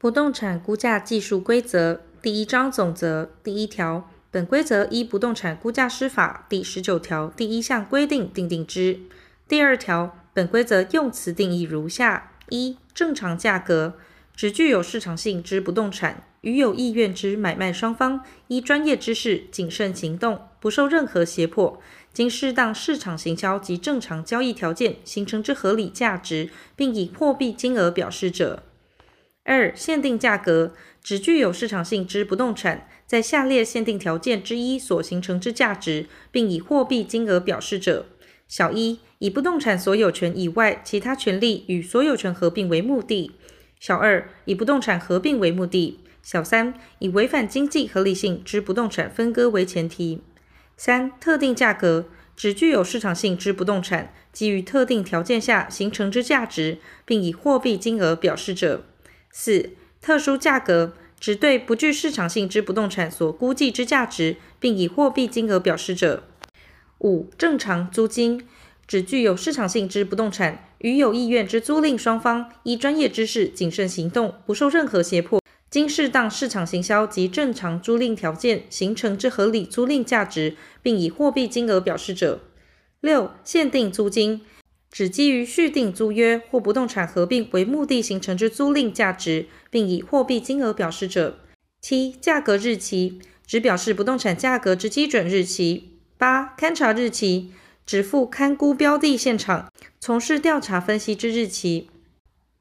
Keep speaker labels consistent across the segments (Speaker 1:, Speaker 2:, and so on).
Speaker 1: 不动产估价技术规则第一章总则第一条，本规则依不动产估价师法第十九条第一项规定订定之。第二条，本规则用词定义如下：一、正常价格，指具有市场性之不动产，与有意愿之买卖双方依专业知识谨慎行动，不受任何胁迫，经适当市场行销及正常交易条件形成之合理价值，并以货币金额表示者。二、限定价格，指具有市场性之不动产，在下列限定条件之一所形成之价值，并以货币金额表示者：小一、以不动产所有权以外其他权利与所有权合并为目的；小二、以不动产合并为目的；小三、以违反经济合理性之不动产分割为前提。三、特定价格，指具有市场性之不动产，基于特定条件下形成之价值，并以货币金额表示者。四、特殊价格，指对不具市场性之不动产所估计之价值，并以货币金额表示者。五、正常租金，指具有市场性之不动产，与有意愿之租赁双方依专业知识谨慎行动，不受任何胁迫，经适当市场行销及正常租赁条件形成之合理租赁价值，并以货币金额表示者。六、限定租金。指基于续订租约或不动产合并为目的形成之租赁价值，并以货币金额表示者。七、价格日期，指表示不动产价格之基准日期。八、勘查日期，指赴勘估标的现场从事调查分析之日期。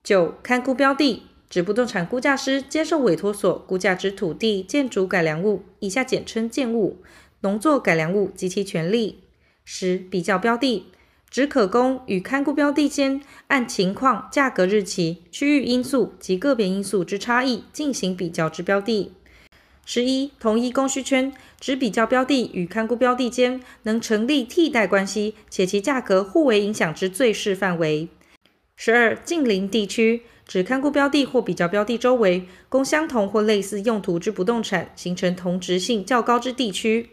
Speaker 1: 九、勘估标的，指不动产估价师接受委托所估价之土地、建筑改良物（以下简称建物）、农作改良物及其权利。十、比较标的。只可供与看顾标的间按情况、价格、日期、区域因素及个别因素之差异进行比较之标的。十一、同一供需圈，指比较标的与看顾标的间能成立替代关系，且其价格互为影响之最适范围。十二、近邻地区，指看顾标的或比较标的周围供相同或类似用途之不动产形成同质性较高之地区。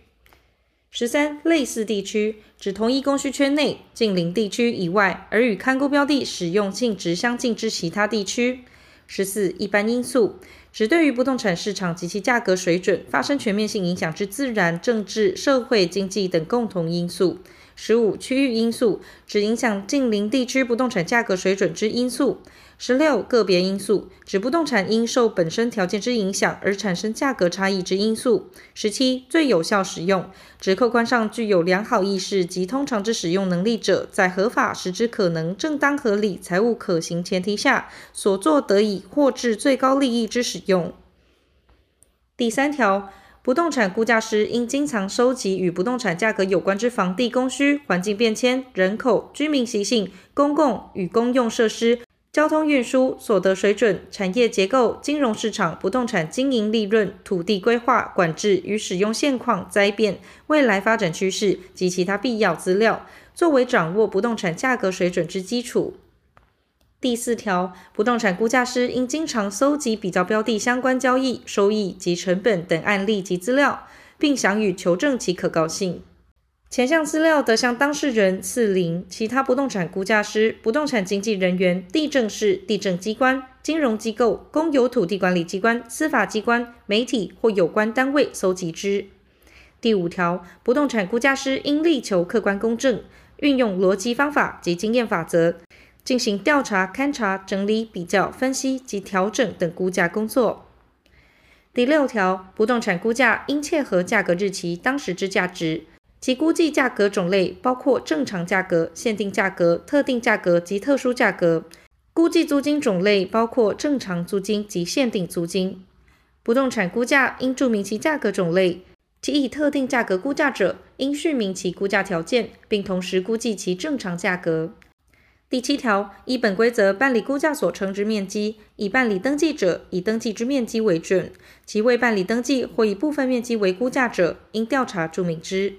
Speaker 1: 十三、类似地区，指同一供需圈内近邻地区以外，而与看估标的使用性质相近之其他地区。十四、一般因素，指对于不动产市场及其价格水准发生全面性影响之自然、政治、社会、经济等共同因素。十五、区域因素，指影响近邻地区不动产价格水准之因素。十六、个别因素，指不动产因受本身条件之影响而产生价格差异之因素。十七、最有效使用，指客观上具有良好意识及通常之使用能力者，在合法、实质可能、正当合理、财务可行前提下，所做得以获致最高利益之使用。第三条。不动产估价师应经常收集与不动产价格有关之房地供需、环境变迁、人口、居民习性、公共与公用设施、交通运输、所得水准、产业结构、金融市场、不动产经营利润、土地规划管制与使用现况灾变、未来发展趋势及其他必要资料，作为掌握不动产价格水准之基础。第四条，不动产估价师应经常搜集比较标的相关交易、收益及成本等案例及资料，并详予求证其可靠性。前项资料得向当事人、四邻、其他不动产估价师、不动产经纪人员、地政士、地政机关、金融机构、公有土地管理机关、司法机关、媒体或有关单位搜集之。第五条，不动产估价师应力求客观公正，运用逻辑方法及经验法则。进行调查、勘查、整理、比较、分析及调整等估价工作。第六条，不动产估价应切合价格日期当时之价值，其估计价格种类包括正常价格、限定价格、特定价格及特殊价格。估计租金种类包括正常租金及限定租金。不动产估价应注明其价格种类，其以特定价格估价者，应叙明其估价条件，并同时估计其正常价格。第七条，依本规则办理估价所称之面积，已办理登记者，以登记之面积为准；其未办理登记或以部分面积为估价者，应调查注明之。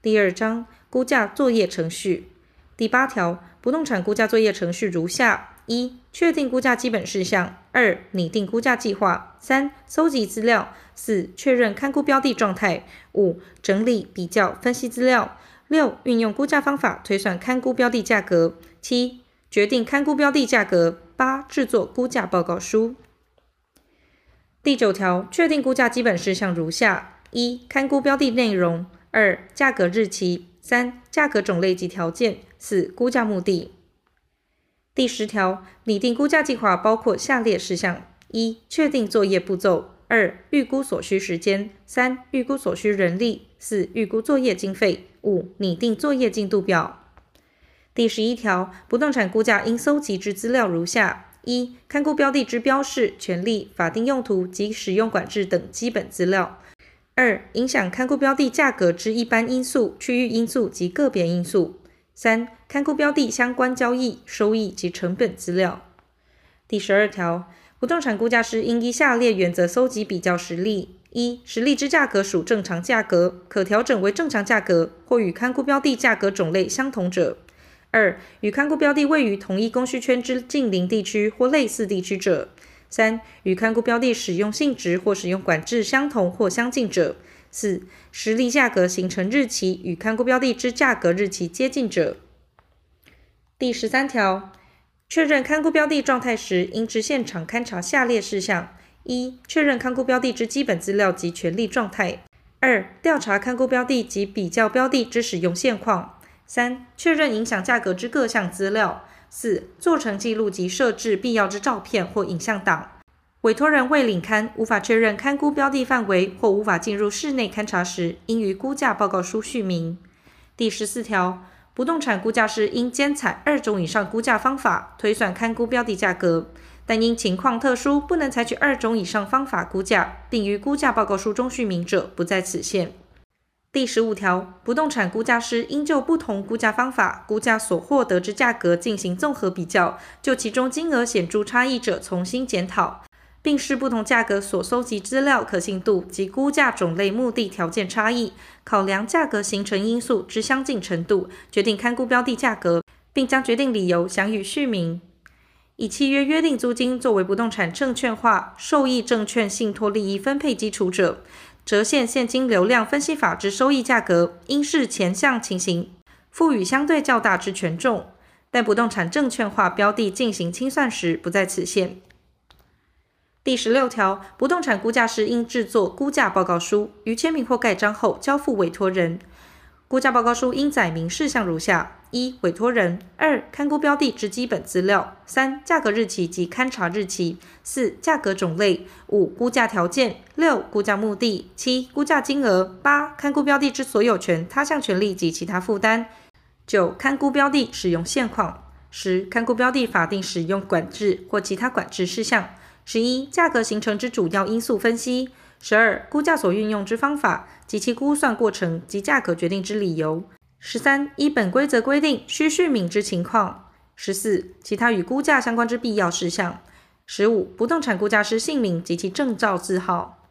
Speaker 1: 第二章，估价作业程序。第八条，不动产估价作业程序如下：一、确定估价基本事项；二、拟定估价计划；三、搜集资料；四、确认勘估标的状态；五、整理、比较、分析资料。六、运用估价方法推算勘估标的价格；七、决定勘估标的价格；八、制作估价报告书。第九条，确定估价基本事项如下：一、勘估标的内容；二、价格日期；三、价格种类及条件；四、估价目的。第十条，拟定估价计划包括下列事项：一、确定作业步骤；二、预估所需时间；三、预估所需人力；四、预估作业经费；五、拟定作业进度表。第十一条，不动产估价应搜集之资料如下：一、看估标的之标示、权利、法定用途及使用管制等基本资料；二、影响看估标的价格之一般因素、区域因素及个别因素；三、看估标的相关交易、收益及成本资料。第十二条，不动产估价师应依下列原则搜集比较实例：一、实例之价格属正常价格，可调整为正常价格，或与看估标的价格种类相同者。二、与看估标的位于同一供需圈之近邻地区或类似地区者；三、与看估标的使用性质或使用管制相同或相近者；四、实例价格形成日期与看估标的之价格日期接近者。第十三条，确认看估标的状态时，应至现场勘查下列事项：一、确认看估标的之基本资料及权利状态；二、调查看估标的及比较标的之使用现况。三、确认影响价格之各项资料。四、做成记录及设置必要之照片或影像档。委托人未领勘，无法确认勘估标的范围或无法进入室内勘查时，应于估价报告书续明。第十四条，不动产估价师应兼采二种以上估价方法推算勘估标的价格，但因情况特殊不能采取二种以上方法估价，并于估价报告书中续明者，不在此限。第十五条，不动产估价师应就不同估价方法估价所获得之价格进行综合比较，就其中金额显著差异者重新检讨，并视不同价格所搜集资料可信度及估价种类目的条件差异，考量价格形成因素之相近程度，决定勘估标的价格，并将决定理由详予叙明。以契约约定租金作为不动产证券化受益证券信托利益分配基础者。折现现金流量分析法之收益价格，应视前项情形，赋予相对较大之权重，但不动产证券化标的进行清算时，不在此限。第十六条，不动产估价师应制作估价报告书，于签名或盖章后交付委托人。估价报告书应载明事项如下。一、委托人；二、勘估标的之基本资料；三、价格日期及勘查日期；四、价格种类；五、估价条件；六、估价目的；七、估价金额；八、勘估标的之所有权、他项权利及其他负担；九、勘估标的使用现况；十、勘估标的法定使用管制或其他管制事项；十一、价格形成之主要因素分析；十二、估价所运用之方法及其估算过程及价格决定之理由。十三、依本规则规定须叙明之情况；十四、其他与估价相关之必要事项；十五、不动产估价师姓名及其证照字号。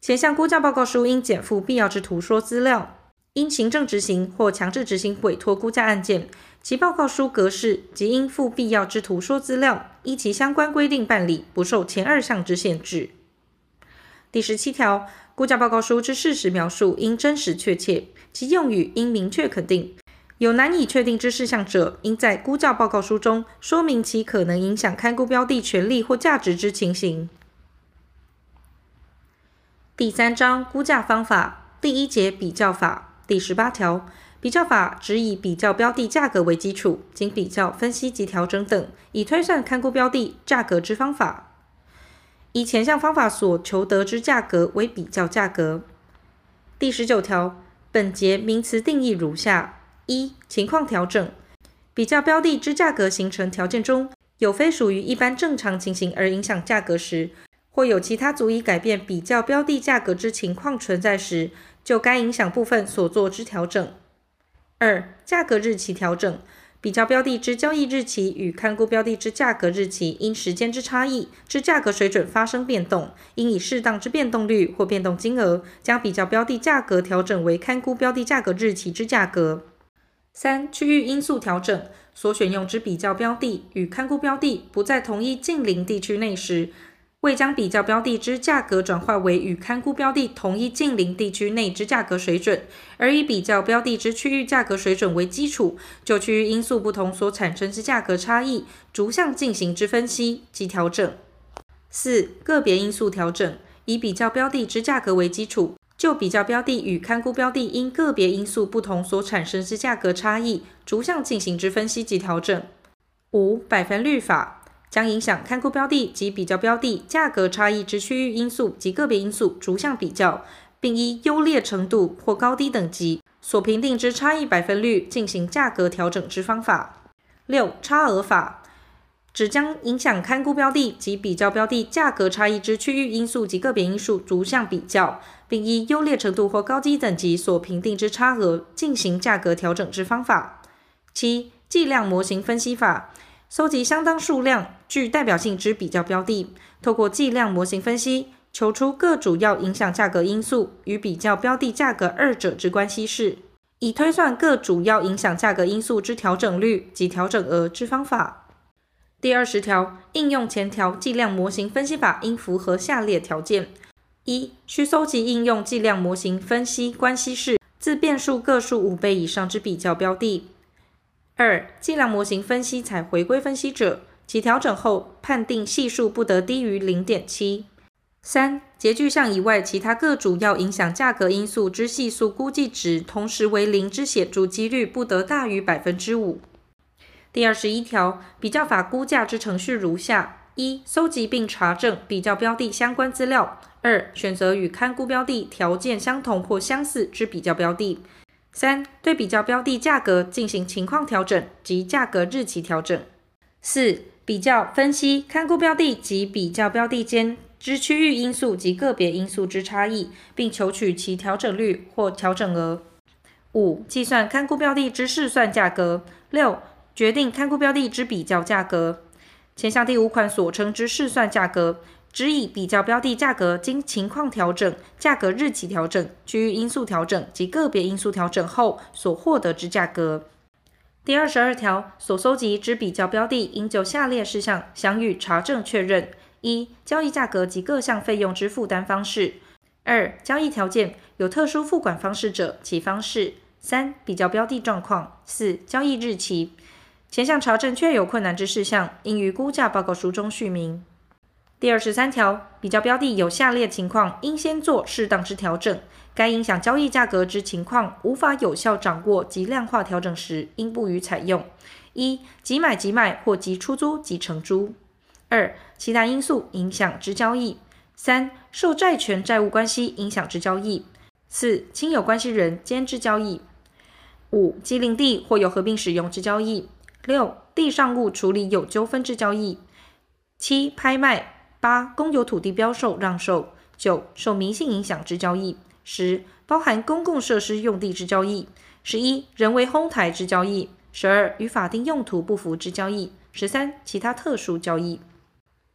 Speaker 1: 前项估价报告书应检附必要之图说资料。因行政执行或强制执行委托估价案件，其报告书格式及应附必要之图说资料，依其相关规定办理，不受前二项之限制。第十七条。估价报告书之事实描述应真实确切，其用语应明确肯定。有难以确定之事项者，应在估价报告书中说明其可能影响勘估标的权利或价值之情形。第三章估价方法第一节比较法第十八条，比较法指以比较标的价格为基础，经比较、分析及调整等，以推算勘估标的价格之方法。以前项方法所求得之价格为比较价格。第十九条，本节名词定义如下：一、情况调整，比较标的之价格形成条件中有非属于一般正常情形而影响价格时，或有其他足以改变比较标的价格之情况存在时，就该影响部分所做之调整。二、价格日期调整。比较标的之交易日期与看估标的之价格日期因时间之差异，之价格水准发生变动，应以适当之变动率或变动金额，将比较标的价格调整为看估标的价格日期之价格。三、区域因素调整，所选用之比较标的与看估标的不在同一近邻地区内时，未将比较标的之价格转化为与勘估标的同一近邻地区内之价格水准，而以比较标的之区域价格水准为基础，就区域因素不同所产生之价格差异，逐项进行之分析及调整。四、个别因素调整，以比较标的之价格为基础，就比较标的与勘估标的因个别因素不同所产生之价格差异，逐项进行之分析及调整。五、百分率法，将影响勘估标的及比较标的价格差异之区域因素及个别因素逐项比较，并依优劣程度或高低等级所评定之差异百分率进行价格调整之方法。六、差额法，指将影响勘估标的及比较标的价格差异之区域因素及个别因素逐项比较，并依优劣程度或高低等级所评定之差额进行价格调整之方法。七、计量模型分析法，搜集相当数量具代表性之比较标的，透过计量模型分析，求出各主要影响价格因素与比较标的价格二者之关系式。以推算各主要影响价格因素之调整率及调整额之方法。第二十条，应用前条计量模型分析法应符合下列条件：一、需搜集应用计量模型分析关系式自变数个数五倍以上之比较标的；二、计量模型分析采回归分析者，其调整后判定系数不得低于零点七。三、截距项以外其他各主要影响价格因素之系数估计值同时为零之显著几率不得大于百分之五。第二十一条，比较法估价之程序如下：一、搜集并查证比较标的相关资料；二、选择与勘估标的条件相同或相似之比较标的；三、对比较标的价格进行情况调整及价格日期调整；四、比较分析看估标的及比较标的间。之区域因素及个别因素之差异，并求取其调整率或调整额。五、计算看估标的之试算价格。六、决定看估标的之比较价格。前项第五款所称之试算价格，指以比较标的价格经情况调整、价格日期调整、区域因素调整及个别因素调整后所获得之价格。第二十二条，所搜集之比较标的，应就下列事项详予查证确认。一、交易价格及各项费用之负担方式；二、交易条件有特殊付款方式者，其方式；三、比较标的状况；四、交易日期。前项查证确有困难之事项，应于估价报告书中叙明。第二十三条，比较标的有下列情况，应先做适当之调整。该影响交易价格之情况无法有效掌握及量化调整时，应不予采用。一、即买即卖或即出租即承租。二、其他因素影响之交易；三、受债权债务关系影响之交易；四、亲友关系人间之交易；五、畸零地或有合并使用之交易；六、地上物处理有纠纷之交易；七、拍卖；八、公有土地标售让售；九、受迷信影响之交易；十、包含公共设施用地之交易；十一、人为哄抬之交易；十二、与法定用途不符之交易；十三、其他特殊交易。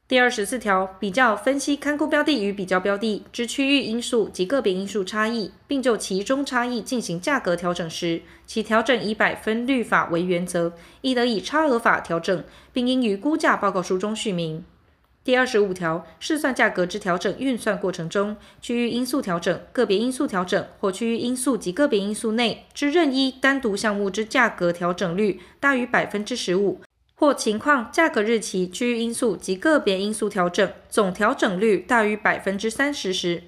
Speaker 1: 第二十四条，比较分析看估标的与比较标的之区域因素及个别因素差异，并就其中差异进行价格调整时，其调整以百分率法为原则，亦得以差额法调整，并应于估价报告书中叙明。第二十五条，试算价格之调整运算过程中，区域因素调整、个别因素调整或区域因素及个别因素内之任一单独项目之价格调整率大于百分之十五。或情况、价格、日期、区域因素及个别因素调整总调整率大于百分之三十时，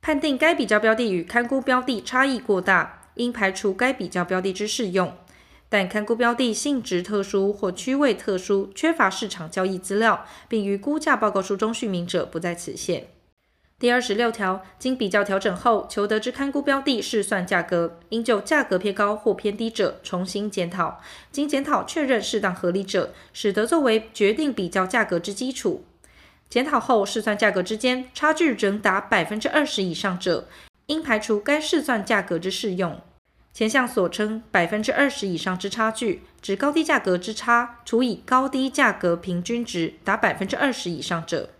Speaker 1: 判定该比较标的与勘估标的差异过大，应排除该比较标的之适用。但勘估标的性质特殊或区位特殊，缺乏市场交易资料，并于估价报告书中叙明者，不在此限。第二十六条，经比较调整后求得之勘估标的试算价格，应就价格偏高或偏低者重新检讨，经检讨确认适当合理者，使得作为决定比较价格之基础。检讨后试算价格之间差距仍达百分之二十以上者，应排除该试算价格之适用。前项所称百分之二十以上之差距，指高低价格之差除以高低价格平均值达百分之二十以上者。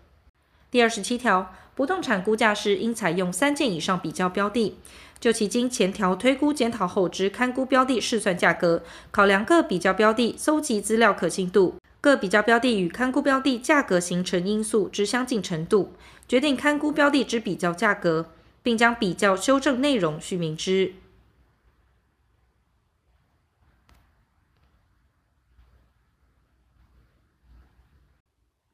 Speaker 1: 第二十七条。不动产估价师应采用三件以上比较标的，就其经前条推估检讨后之勘估标的试算价格，考量各比较标的搜集资料可信度、各比较标的与勘估标的价格形成因素之相近程度，决定勘估标的之比较价格，并将比较修正内容叙明之。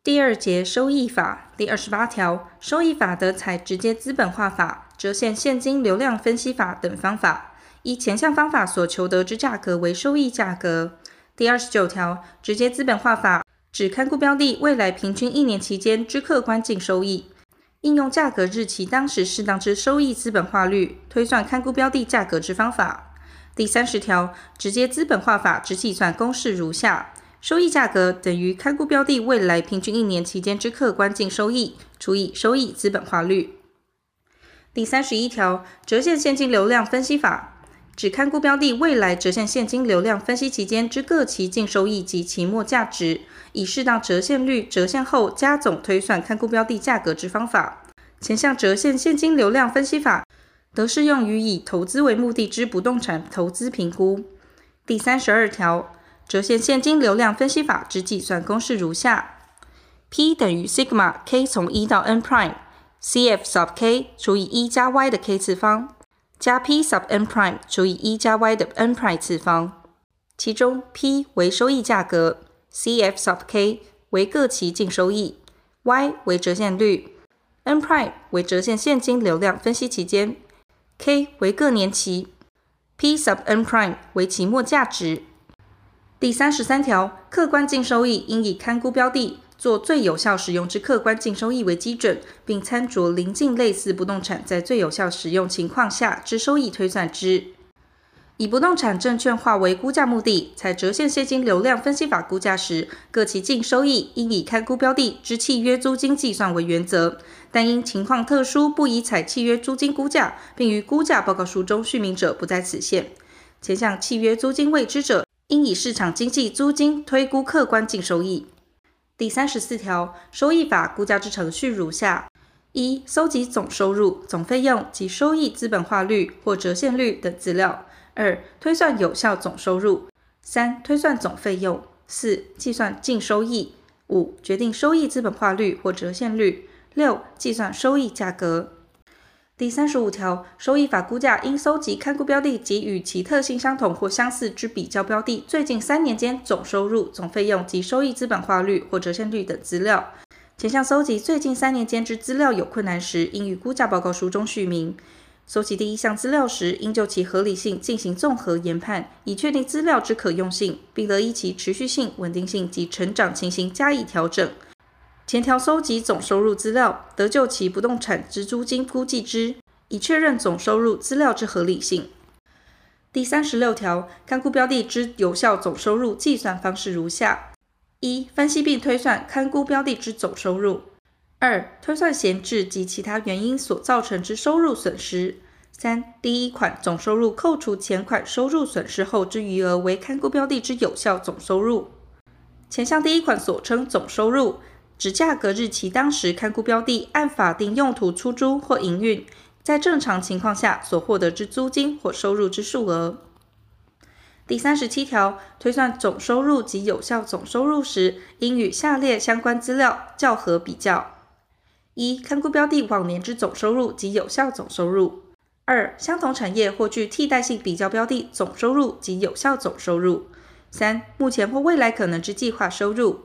Speaker 1: 第二节收益法第二十八条，收益法得采直接资本化法、折现现金流量分析法等方法，依前项方法所求得之价格为收益价格。第二十九条，直接资本化法指看估标的未来平均一年期间之客观净收益，应用价格日期当时适当之收益资本化率推算看估标的价格之方法。第三十条，直接资本化法之计算公式如下。收益价格等于看估标的未来平均一年期间之客观净收益除以收益资本化率。第三十一条，折现现金流量分析法指看估标的未来折现现金流量分析期间之各期净收益及期末价值，以适当折现率折现后加总推算看估标的价格之方法。前项折现现金流量分析法得适用于以投资为目的之不动产投资评估。第三十二条。折现现金流量分析法之计算公式如下：P 等于 sigma k 从一到 n prime，Cf sub k 除以一加 y 的 k 次方，加 P sub n prime 除以一加 y 的 n prime 次方。其中 P 为收益价格，Cf sub k 为各期净收益，y 为折现率，n prime 为折现现金流量分析期间，k 为各年期，P sub n prime 为期末价值。第三十三条，客观净收益应以看估标的做最有效使用之客观净收益为基准，并参酌邻近类似不动产在最有效使用情况下之收益推算之。以不动产证券化为估价目的，采折现现金流量分析法估价时，各期净收益应以看估标的之契约租金计算为原则，但因情况特殊不宜采契约租金估价，并于估价报告书中叙明者不在此限。前项契约租金未知者，应以市场经济租金推估客观净收益。第三十四条，收益法估价之程序如下：一、搜集总收入、总费用及收益资本化率或折现率等资料；二、推算有效总收入；三、推算总费用；四、计算净收益；五、决定收益资本化率或折现率；六、计算收益价格。第三十五条，收益法估价应搜集看估标的及与其特性相同或相似之比较标的最近三年间总收入、总费用及收益资本化率或折现率等资料。前项搜集最近三年间之资料有困难时，应于估价报告书中叙明。搜集第一项资料时，应就其合理性进行综合研判，以确定资料之可用性，并得依其持续性、稳定性及成长情形加以调整。前条搜集总收入资料，得就其不动产之租金估计之，以确认总收入资料之合理性。第三十六条，看估标的之有效总收入计算方式如下：一、分析并推算看估标的之总收入；二、推算闲置及其他原因所造成之收入损失；三、第一款总收入扣除前款收入损失后之余额为看估标的之有效总收入。前项第一款所称总收入。指价格日期当时看估标的按法定用途出租或营运，在正常情况下所获得之租金或收入之数额。第三十七条，推算总收入及有效总收入时，应与下列相关资料校核比较：一、看估标的往年之总收入及有效总收入；二、相同产业或具替代性比较标的总收入及有效总收入；三、目前或未来可能之计划收入。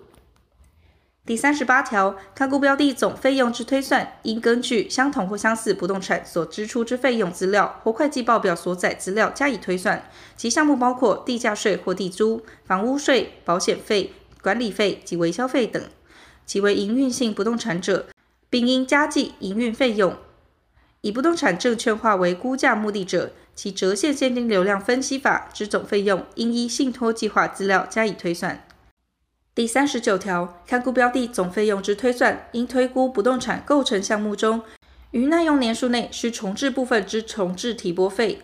Speaker 1: 第三十八条，看估标的总费用之推算，应根据相同或相似不动产所支出之费用资料或会计报表所载资料加以推算。其项目包括地价税或地租、房屋税、保险费、管理费及维修费等。其为营运性不动产者，并应加计营运费用。以不动产证券化为估价目的者，其折现现金流量分析法之总费用，应依信托计划资料加以推算。第三十九条，看估标的总费用之推算，应推估不动产构成项目中于耐用年数内需重置部分之重置提拨费，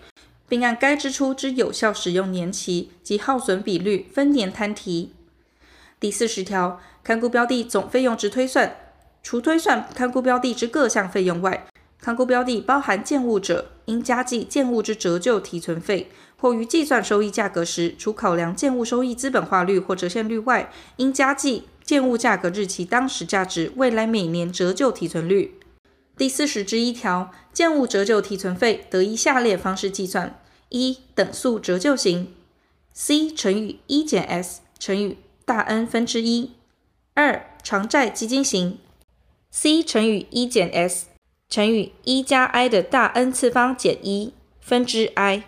Speaker 1: 并按该支出之有效使用年期及耗损比率分年摊提。第四十条，看估标的总费用之推算，除推算看估标的之各项费用外，看估标的包含建物者，应加计建物之折旧提存费。或于计算收益价格时，除考量建物收益资本化率或折现率外，应加计建物价格日期当时价值未来每年折旧提存率。第四十之一条，建物折旧提存费得以下列方式计算：一、等速折旧型，C 乘以一减 S 乘以大 N 分之一；二、偿债基金型，C 乘以一减 S 乘以一加 i 的大 N 次方减一分之 i，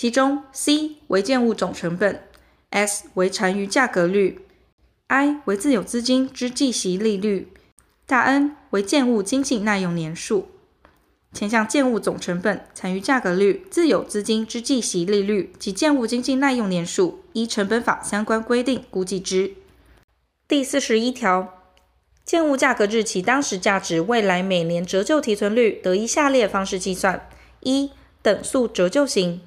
Speaker 1: 其中 C 为建物总成本，S 为残余价格率，i 为自有资金之计息利率，大 N 为建物经济耐用年数。前项建物总成本、残余价格率、自有资金之计息利率及建物经济耐用年数，依成本法相关规定估计之。第四十一条，建物价格日期当时价值未来每年折旧提存率，得以下列方式计算：一、等速折旧型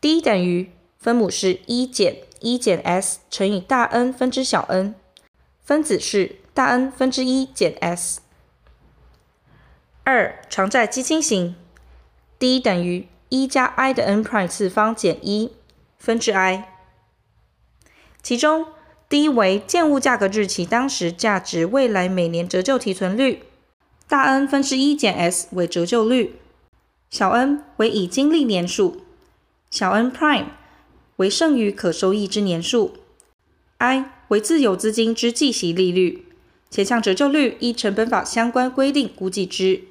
Speaker 1: ，D 等于分母是一减一减 S 乘以大 N 分之小 n，分子是大 N 分之一减 S。二、偿债基金型，D 等于一加 i 的 n prime 次方减一分之 i，其中 D 为建物价格日期当时价值未来每年折旧提存率，大 N 分之一减 S 为折旧率，小 n 为已经历年数，小 n prime 为剩余可收益之年数，i 为自有资金之计息利率，前项折旧率依成本法相关规定估计之。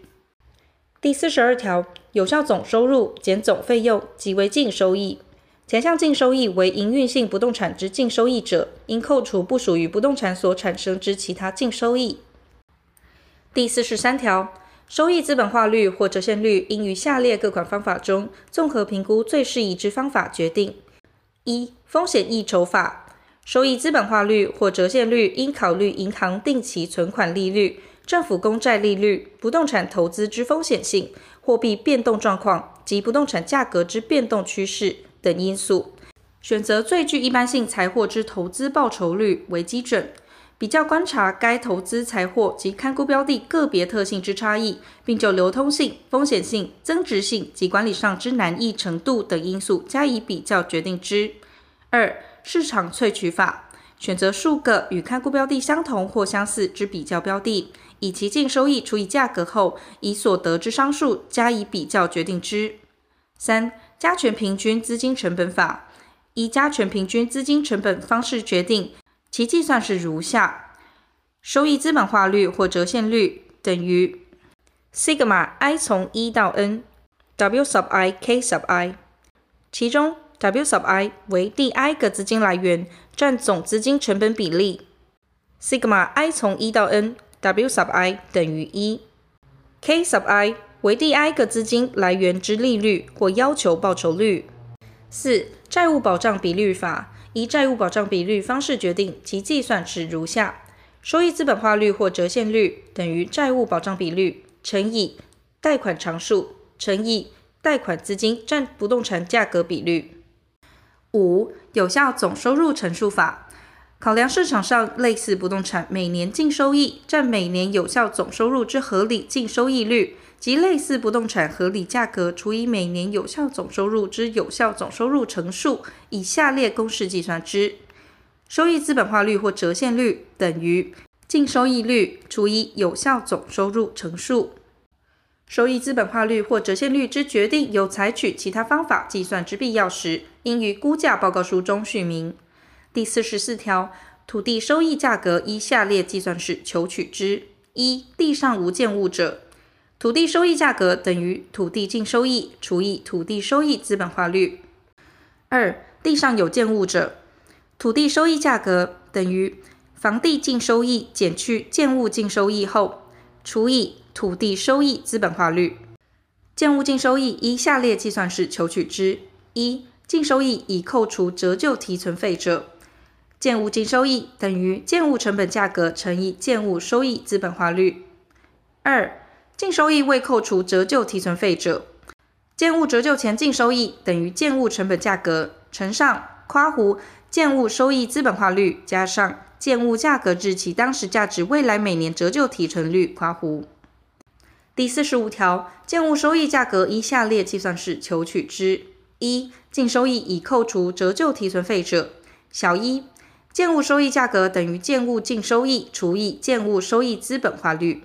Speaker 1: 第四十二条，有效总收入减总费用即为净收益。前项净收益为营运性不动产之净收益者，应扣除不属于不动产所产生之其他净收益。第四十三条，收益资本化率或折现率应于下列各款方法中综合评估最适宜之方法决定：一、风险溢酬法，收益资本化率或折现率应考虑银行定期存款利率。政府公债利率、不动产投资之风险性、货币变动状况及不动产价格之变动趋势等因素，选择最具一般性财货之投资报酬率为基准，比较观察该投资财货及勘估标的个别特性之差异，并就流通性、风险性、增值性及管理上之难易程度等因素加以比较决定之。二、市场萃取法。选择数个与勘估标的相同或相似之比较标的，以其净收益除以价格后，以所得之商数加以比较决定之。三、加权平均资金成本法，依加权平均资金成本方式决定，其计算是如下：收益资本化率或折现率等于 sigma i 从一到 n w sub i k sub i，其中 w sub i 为第 i 个资金来源。占总资金成本比例，sigma i 从一到 n，w sub i 等于一，k sub i 为第 i 个资金来源之利率或要求报酬率。四、债务保障比率法，依债务保障比率方式决定，其计算是如下：收益资本化率或折现率等于债务保障比率乘以贷款常数乘以贷款资金占不动产价格比率。五、有效总收入乘数法，考量市场上类似不动产每年净收益占每年有效总收入之合理净收益率，及类似不动产合理价格除以每年有效总收入之有效总收入乘数，以下列公式计算之：收益资本化率或折现率等于净收益率除以有效总收入乘数。收益资本化率或折现率之决定，有采取其他方法计算之必要时，应于估价报告书中叙明。第四十四条，土地收益价格依下列计算式求取之：一、地上无建物者，土地收益价格等于土地净收益除以土地收益资本化率；二、地上有建物者，土地收益价格等于房地净收益减去建物净收益后除以土地收益资本化率，建物净收益依下列计算式求取之：一、净收益已扣除折旧提存费者，建物净收益等于建物成本价格乘以建物收益资本化率；二、净收益未扣除折旧提存费者，建物折旧前净收益等于建物成本价格乘上括弧建物收益资本化率加上建物价格至其当时价值未来每年折旧提存率括弧。第四十五条，建物收益价格依下列计算式求取之：一、净收益已扣除折旧提存费者，小一，建物收益价格等于建物净收益除以建物收益资本化率；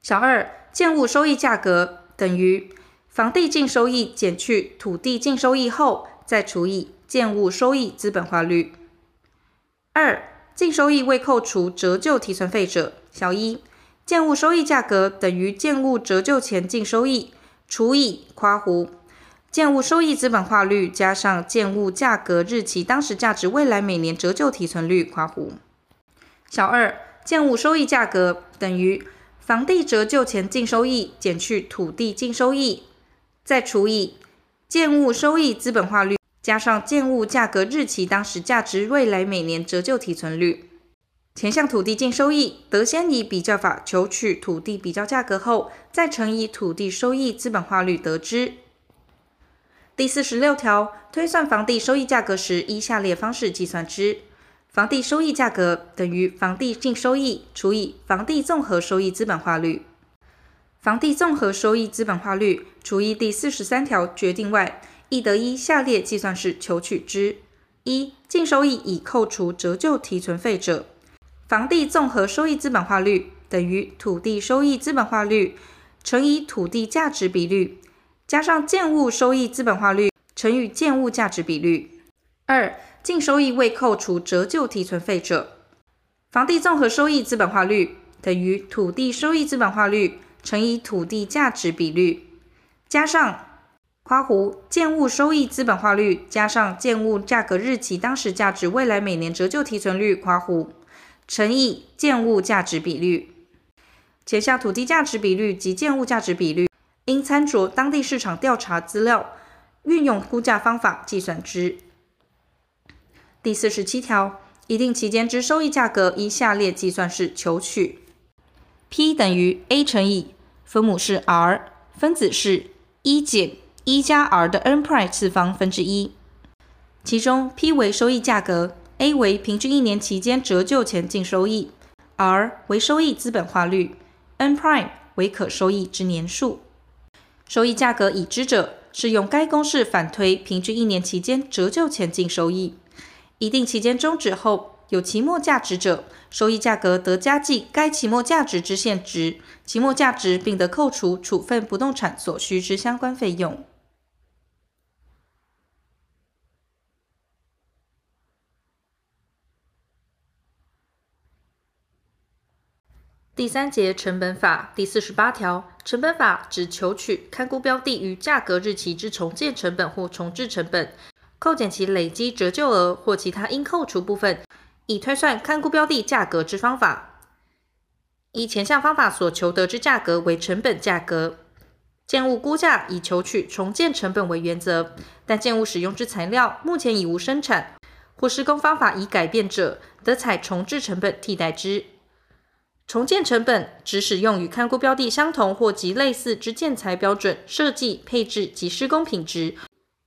Speaker 1: 小二，建物收益价格等于房地净收益减去土地净收益后，再除以建物收益资本化率。二、净收益未扣除折旧提存费者，小一，建物收益价格等于建物折旧前净收益除以括弧建物收益资本化率加上建物价格日期当时价值未来每年折旧提存率括弧小二，建物收益价格等于房地折旧前净收益减去土地净收益，再除以建物收益资本化率。加上建物价格日期当时价值未来每年折旧提存率，前项土地净收益得先以比较法求取土地比较价格后，再乘以土地收益资本化率得知。第四十六条，推算房地收益价格时，依下列方式计算之：房地收益价格等于房地净收益除以房地综合收益资本化率。房地综合收益资本化率除以第四十三条决定外。亦得依下列计算式求取之：一、净收益已扣除折旧提存费者，房地综合收益资本化率等于土地收益资本化率乘以土地价值比率，加上建物收益资本化率乘以建物价值比率。二、净收益未扣除折旧提存费者，房地综合收益资本化率等于土地收益资本化率乘以土地价值比率，加上。括弧建物收益资本化率加上建物价格日期当时价值未来每年折旧提存率括弧乘以建物价值比率，前项土地价值比率及建物价值比率，应参酌当地市场调查资料，运用估价方法计算之。第四十七条，一定期间之收益价格依下列计算式求取：P 等于 A 乘以分母是 R，分子是一减。一加 R 的 n prime 次方分之一，其中 P 为收益价格，A 为平均一年期间折旧前净收益，R 为收益资本化率，n prime 为可收益之年数。收益价格已知者，适用该公式反推平均一年期间折旧前净收益。一定期间终止后，有期末价值者，收益价格得加计该期末价值之现值，期末价值并得扣除处分不动产所需之相关费用。第三节成本法第四十八条，成本法指求取看估标的于价格日期之重建成本或重置成本，扣减其累积折旧额或其他应扣除部分，以推算看估标的价格之方法。依前项方法所求得之价格为成本价格。建物估价以求取重建成本为原则，但建物使用之材料目前已无生产，或施工方法已改变者，得采重置成本替代之。重建成本只使用与看估标的相同或极类似之建材标准、设计、配置及施工品质，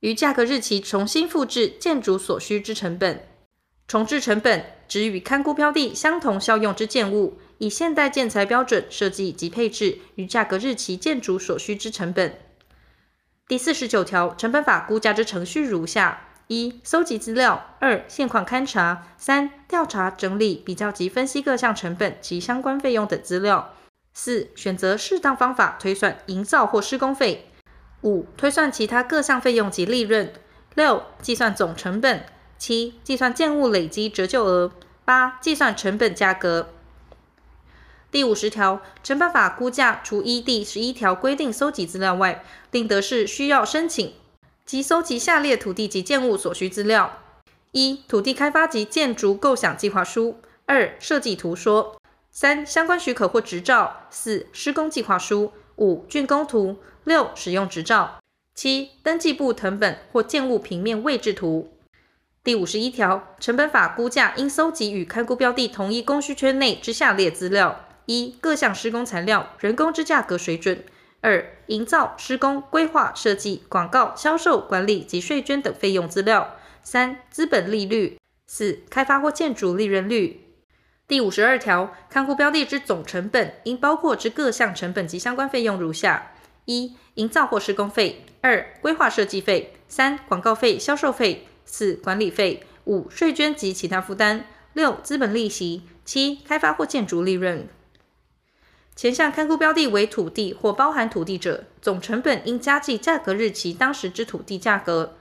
Speaker 1: 于价格日期重新复制建筑所需之成本。重置成本指与勘估标的相同效用之建物，以现代建材标准设计及配置于价格日期建筑所需之成本。第四十九条，成本法估价之程序如下。一、搜集资料；二、现况勘查；三、调查整理、比较及分析各项成本及相关费用等资料；四、选择适当方法推算营造或施工费；五、推算其他各项费用及利润；六、计算总成本；七、计算建物累积折旧额；八、计算成本价格。第五十条，成本法估价除依第十一条规定搜集资料外，另得是需要申请。即搜集下列土地及建物所需资料：一、土地开发及建筑构想计划书；二、设计图说；三、相关许可或执照；四、施工计划书；五、竣工图；六、使用执照；七、登记簿謄本或建物平面位置图。第五十一条，成本法估价应搜集与勘估标的同一供需圈内之下列资料：一、各项施工材料、人工之价格水准。二、营造、施工、规划、设计、广告、销售、管理及税捐等费用资料；三、资本利率；四、开发或建筑利润率。第五十二条，勘估标的之总成本应包括之各项成本及相关费用如下：一、营造或施工费；二、规划设计费；三、广告费、销售费；四、管理费；五、税捐及其他负担；六、资本利息；七、开发或建筑利润。前项勘估标的为土地或包含土地者，总成本应加计价格日期当时之土地价格。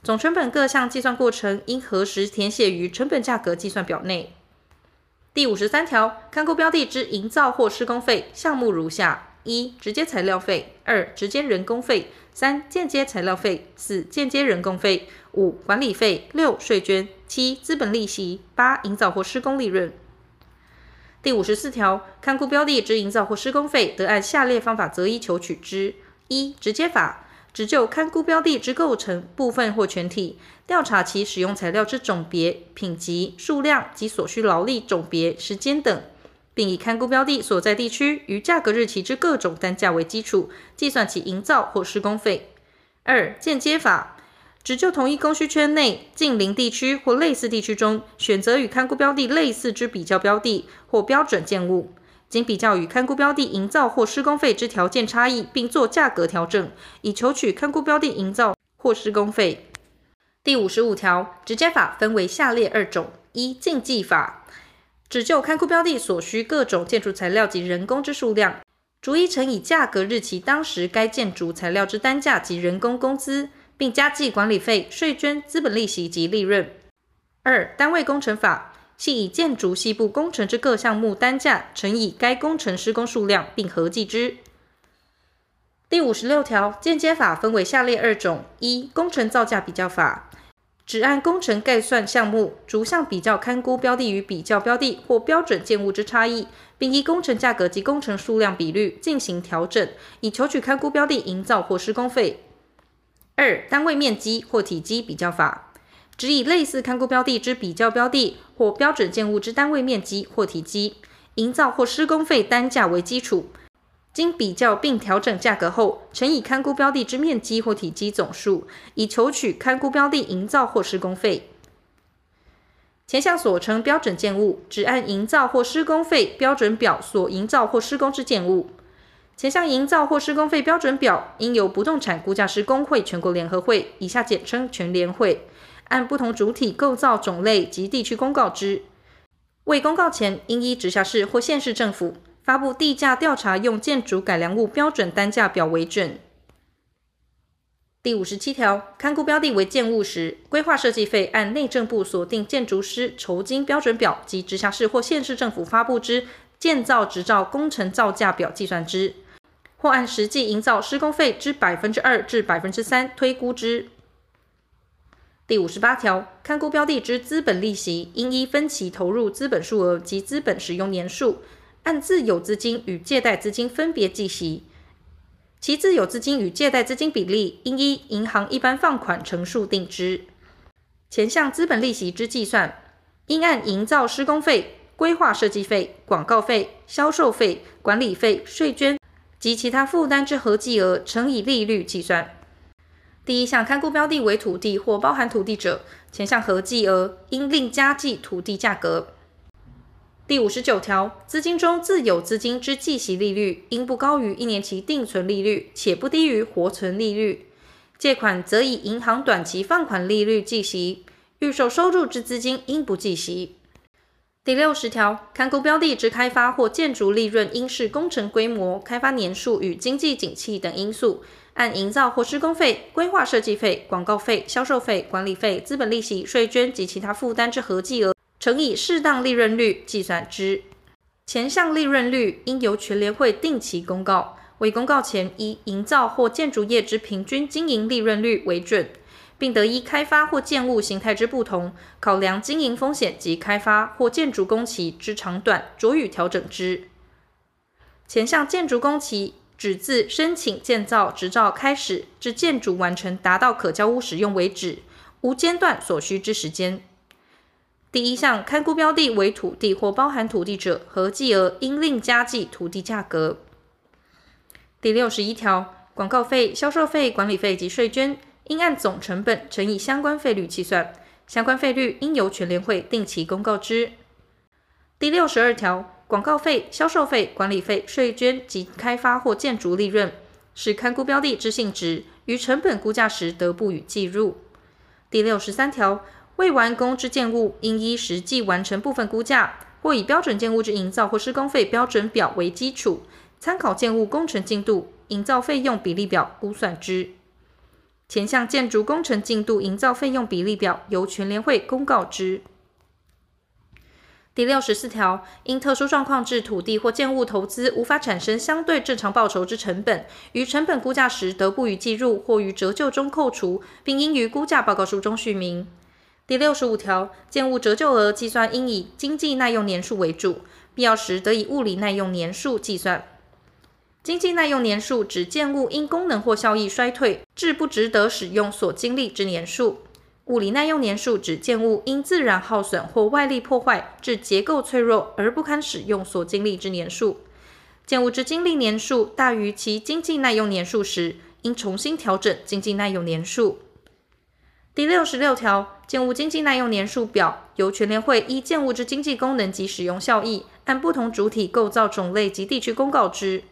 Speaker 1: 总成本各项计算过程应核实填写于成本价格计算表内。第五十三条，勘估标的之营造或施工费项目如下：一、直接材料费；二、直接人工费；三、间接材料费；四、间接人工费；五、管理费；六、税捐；七、资本利息；八、营造或施工利润。第五十四条，勘估标的之营造或施工费，得按下列方法择一求取之：一、直接法。只就勘估标的之构成部分或全体，调查其使用材料之种别、品级、数量及所需劳力种别、时间等，并以勘估标的所在地区与价格日期之各种单价为基础，计算其营造或施工费。二、间接法，只就同一供需圈内近邻地区或类似地区中，选择与勘估标的类似之比较标的或标准建物。经比较与勘估标的营造或施工费之条件差异，并做价格调整，以求取勘估标的营造或施工费。第五十五条，直接法分为下列二种：一、竞计法，只就勘估标的所需各种建筑材料及人工之数量，逐一乘以价格日期当时该建筑材料之单价及人工工资，并加计管理费、税捐、资本利息及利润。二、单位工程法。系以建筑系部工程之各项目单价乘以该工程施工数量，并合计之。第五十六条，间接法分为下列二种：一、工程造价比较法，只按工程概算项目逐项比较勘估标的与比较标的或标准建物之差异，并依工程价格及工程数量比率进行调整，以求取勘估标的营造或施工费。二、单位面积或体积比较法。只以类似勘估标的之比较标的或标准建物之单位面积或体积、营造或施工费单价为基础，经比较并调整价格后，乘以勘估标的之面积或体积总数，以求取勘估标的营造或施工费。前项所称标准建物，只按营造或施工费标准表所营造或施工之建物。前项营造或施工费标准表，应由不动产估价师公会全国联合会（以下简称全联会）。按不同主体构造种类及地区公告之，未公告前，应依直辖市或县市政府发布地价调查用建筑改良物标准单价表为准。第五十七条，勘估标的为建物时，规划设计费按内政部所定建筑师酬金标准表及直辖市或县市政府发布之建造执照工程造价表计算之，或按实际营造施工费之百分之二至百分之三推估之。第五十八条，勘估标的之资本利息，应依分期投入资本数额及资本使用年数，按自有资金与借贷资金分别计息。其自有资金与借贷资金比例，应依银行一般放款成数定之。前项资本利息之计算，应按营造施工费、规划设计费、广告费、销售费、管理费、税捐及其他负担之合计额乘以利率计算。第一项看估标的为土地或包含土地者，前项合计额应另加计土地价格。第五十九条，资金中自有资金之计息利率，应不高于一年期定存利率，且不低于活存利率。借款则以银行短期放款利率计息。预售收入之资金应不计息。第六十条，看估标的之开发或建筑利润，应视工程规模、开发年数与经济景气等因素。按营造或施工费、规划设计费、广告费、销售费、管理费、资本利息、税捐及其他负担之合计额，乘以适当利润率计算之。前项利润率应由全联会定期公告，未公告前以营造或建筑业之平均经营利润率为准，并得依开发或建物形态之不同，考量经营风险及开发或建筑工期之长短，酌予调整之。前项建筑工期，指自申请建造执照开始至建筑完成达到可交屋使用为止，无间断所需之时间。第一项看估标的为土地或包含土地者，合计额应另加计土地价格。第六十一条，广告费、销售费、管理费及税捐，应按总成本乘以相关费率计算，相关费率应由全联会定期公告之。第六十二条。广告费、销售费、管理费、税捐及开发或建筑利润，是看估标的之性质，于成本估价时得不予计入。第六十三条，未完工之建物，应依实际完成部分估价，或以标准建物之营造或施工费标准表为基础，参考建物工程进度、营造费用比例表估算之。前项建筑工程进度、营造费用比例表，由全联会公告之。第六十四条，因特殊状况致土地或建物投资无法产生相对正常报酬之成本，于成本估价时得不予计入或于折旧中扣除，并应于估价报告书中叙明。第六十五条，建物折旧额计算应以经济耐用年数为主，必要时得以物理耐用年数计算。经济耐用年数指建物因功能或效益衰退，致不值得使用所经历之年数。物理耐用年数指建物因自然耗损或外力破坏致结构脆弱而不堪使用所经历之年数。建物之经历年数大于其经济耐用年数时，应重新调整经济耐用年数。第六十六条，建物经济耐用年数表由全联会依建物之经济功能及使用效益，按不同主体构造种类及地区公告之。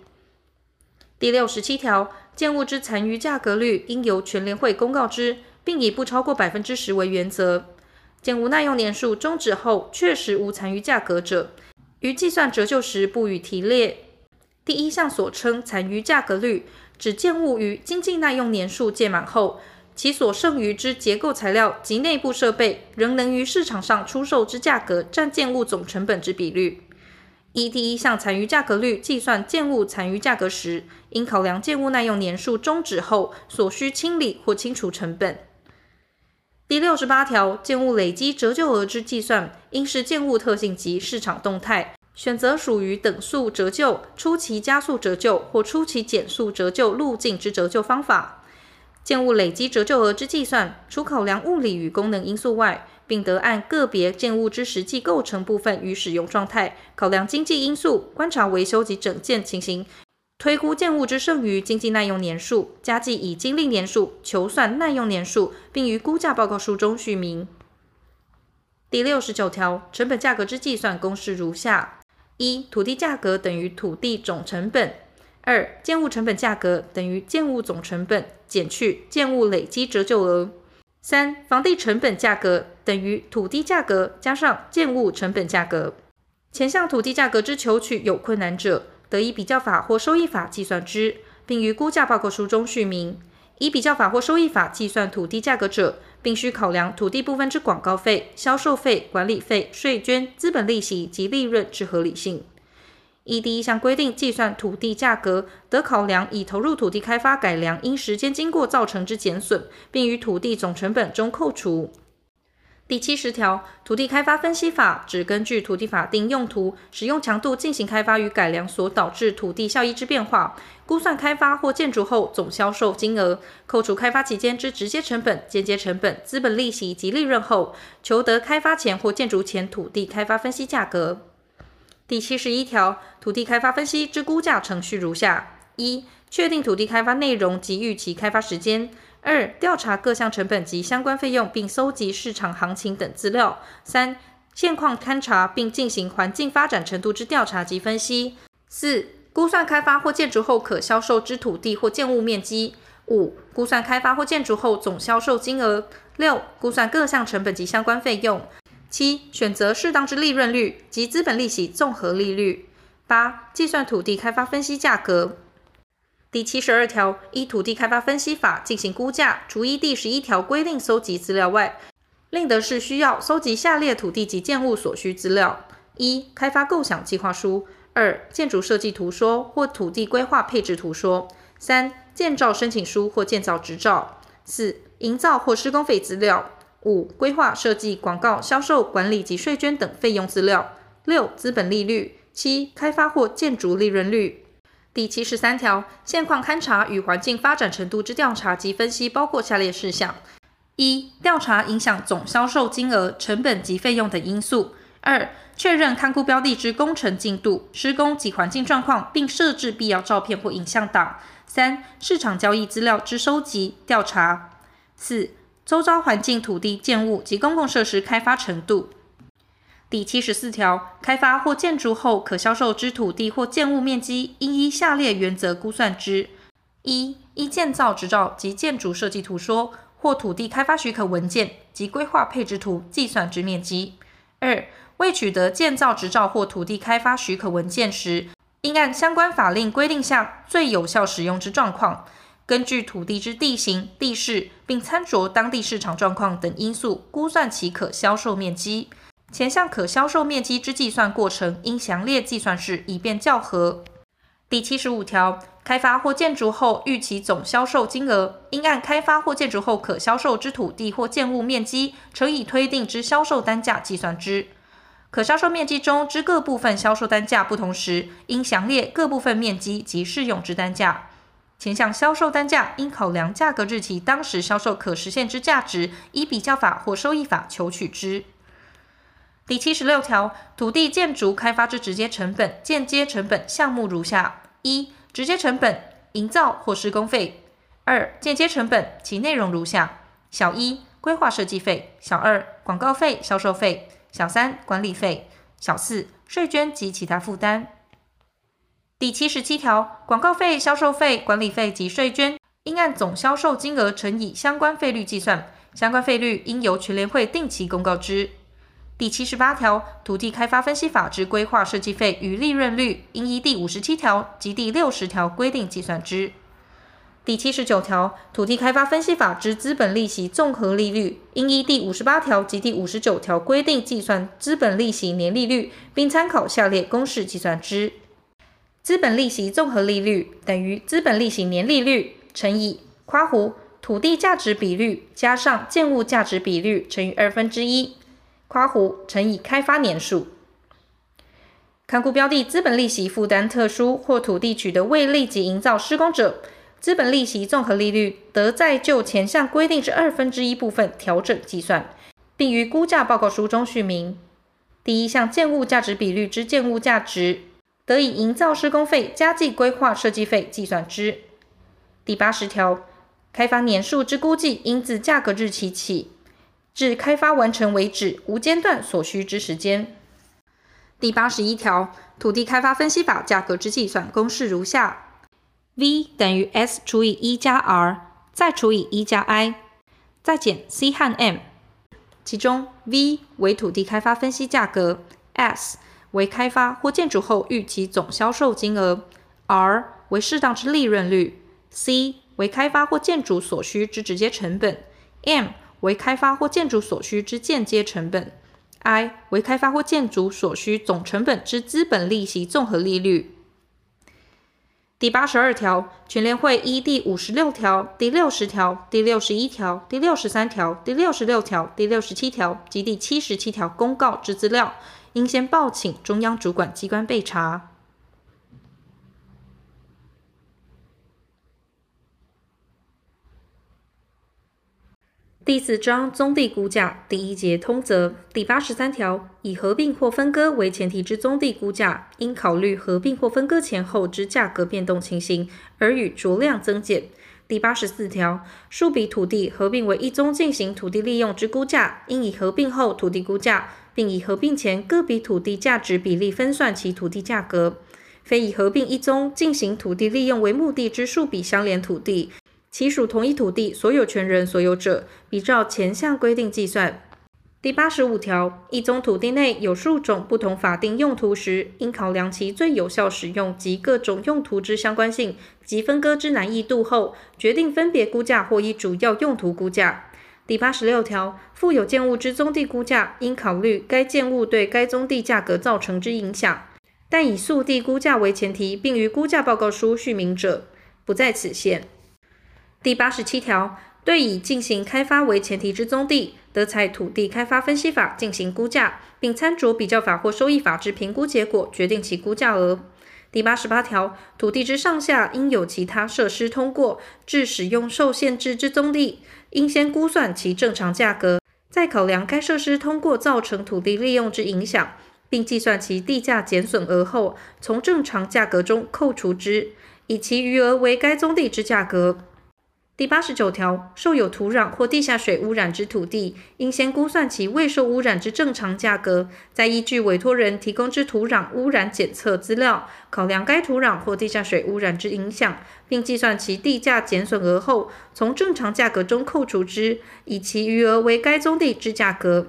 Speaker 1: 第六十七条，建物之残余价格率应由全联会公告之。并以不超过百分之十为原则。建物耐用年数终止后，确实无残余价格者，于计算折旧时不予提列。第一项所称残余价格率，指建物于经济耐用年数届满后，其所剩余之结构材料及内部设备仍能于市场上出售之价格占建物总成本之比率。依第一项残余价格率计算建物残余价格时，应考量建物耐用年数终止后所需清理或清除成本。第六十八条，建物累积折旧额之计算，应视建物特性及市场动态，选择属于等速折旧、初期加速折旧或初期减速折旧路径之折旧方法。建物累积折旧额之计算，除考量物理与功能因素外，并得按个别建物之实际构成部分与使用状态，考量经济因素，观察维修及整建情形。推估建物之剩余经济耐用年数，加计已经历年数，求算耐用年数，并于估价报告书中叙明。第六十九条，成本价格之计算公式如下：一、土地价格等于土地总成本；二、建物成本价格等于建物总成本减去建物累积折旧额；三、房地成本价格等于土地价格加上建物成本价格。前项土地价格之求取有困难者，得以比较法或收益法计算之，并于估价报告书中叙明。以比较法或收益法计算土地价格者，并须考量土地部分之广告费、销售费、管理费、税捐、资本利息及利润之合理性。依第一项规定计算土地价格，得考量已投入土地开发改良因时间经过造成之减损，并于土地总成本中扣除。第七十条，土地开发分析法只根据土地法定用途、使用强度进行开发与改良所导致土地效益之变化，估算开发或建筑后总销售金额，扣除开发期间之直接成本、间接成本、资本利息及利润后，求得开发前或建筑前土地开发分析价格。第七十一条，土地开发分析之估价程序如下：一、确定土地开发内容及预期开发时间。二、调查各项成本及相关费用，并搜集市场行情等资料。三、现况勘查，并进行环境发展程度之调查及分析。四、估算开发或建筑后可销售之土地或建物面积。五、估算开发或建筑后总销售金额。六、估算各项成本及相关费用。七、选择适当之利润率及资本利息综合利率。八、计算土地开发分析价格。第七十二条，依土地开发分析法进行估价，除依第十一条规定搜集资料外，另得视需要搜集下列土地及建物所需资料：一、开发构想计划书；二、建筑设计图说或土地规划配置图说；三、建造申请书或建造执照；四、营造或施工费资料；五、规划设计、广告、销售、管理及税捐等费用资料；六、资本利率；七、开发或建筑利润率。第七十三条，现况勘查与环境发展程度之调查及分析，包括下列事项：一、调查影响总销售金额、成本及费用等因素；二、确认勘估标的之工程进度、施工及环境状况，并设置必要照片或影像档；三、市场交易资料之收集、调查；四、周遭环境、土地、建物及公共设施开发程度。第七十四条，开发或建筑后可销售之土地或建物面积，应依下列原则估算之：一、依建造执照及建筑设计图说或土地开发许可文件及规划配置图计算之面积；二、未取得建造执照或土地开发许可文件时，应按相关法令规定下最有效使用之状况，根据土地之地形、地势，并参酌当地市场状况等因素，估算其可销售面积。前项可销售面积之计算过程应详列计算式，以便校核。第七十五条，开发或建筑后预期总销售金额，应按开发或建筑后可销售之土地或建物面积乘以推定之销售单价计算之。可销售面积中之各部分销售单价不同时，应详列各部分面积及适用之单价。前项销售单价应考量价格日期当时销售可实现之价值，依比较法或收益法求取之。第七十六条，土地建筑开发之直接成本、间接成本项目如下：一、直接成本，营造或施工费；二、间接成本，其内容如下：小一、规划设计费；小二、广告费、销售费；小三、管理费；小四、税捐及其他负担。第七十七条，广告费、销售费、管理费及税捐，应按总销售金额乘以相关费率计算，相关费率应由全联会定期公告之。第七十八条，土地开发分析法之规划设计费与利润率，应依第五十七条及第六十条规定计算之。第七十九条，土地开发分析法之资本利息综合利率，应依第五十八条及第五十九条规定计算资本利息年利率，并参考下列公式计算之。资本利息综合利率等于资本利息年利率乘以括弧土地价值比率加上建物价值比率乘以二分之一。括弧乘以开发年数，看顾标的资本利息负担特殊或土地取得未立即营造施工者，资本利息综合利率得在就前项规定之二分之一部分调整计算，并于估价报告书中叙明。第一项建物价值比率之建物价值，得以营造施工费加计规划设计费计算之。第八十条，开发年数之估计应自价格日期起。至开发完成为止，无间断所需之时间。第八十一条，土地开发分析法价格之计算公式如下：V 等于 S 除以一加 R，再除以一加 I，再减 C 和 M。其中 V 为土地开发分析价格，S 为开发或建筑后预期总销售金额，R 为适当之利润率，C 为开发或建筑所需之直接成本，M。为开发或建筑所需之间接成本，I 为开发或建筑所需总成本之资本利息综合利率。第八十二条，全联会依第五十六条、第六十条、第六十一条、第六十三条、第六十六条、第六十七条及第七十七条公告之资料，应先报请中央主管机关备查。第四章宗地估价第一节通则第八十三条，以合并或分割为前提之宗地估价，应考虑合并或分割前后之价格变动情形，而与酌量增减。第八十四条，数笔土地合并为一宗进行土地利用之估价，应以合并后土地估价，并以合并前各笔土地价值比例分算其土地价格。非以合并一宗进行土地利用为目的之数笔相连土地。其属同一土地所有权人所有者，比照前项规定计算。第八十五条，一宗土地内有数种不同法定用途时，应考量其最有效使用及各种用途之相关性及分割之难易度后，决定分别估价或以主要用途估价。第八十六条，附有建物之宗地估价，应考虑该建物对该宗地价格造成之影响，但以速地估价为前提，并于估价报告书叙明者，不在此限。第八十七条，对以进行开发为前提之宗地，得采土地开发分析法进行估价，并参酌比较法或收益法之评估结果，决定其估价额。第八十八条，土地之上下应有其他设施通过，致使用受限制之宗地，应先估算其正常价格，再考量该设施通过造成土地利用之影响，并计算其地价减损额后，从正常价格中扣除之，以其余额为该宗地之价格。第八十九条，受有土壤或地下水污染之土地，应先估算其未受污染之正常价格，再依据委托人提供之土壤污染检测资料，考量该土壤或地下水污染之影响，并计算其地价减损额后，从正常价格中扣除之，以其余额为该宗地之价格。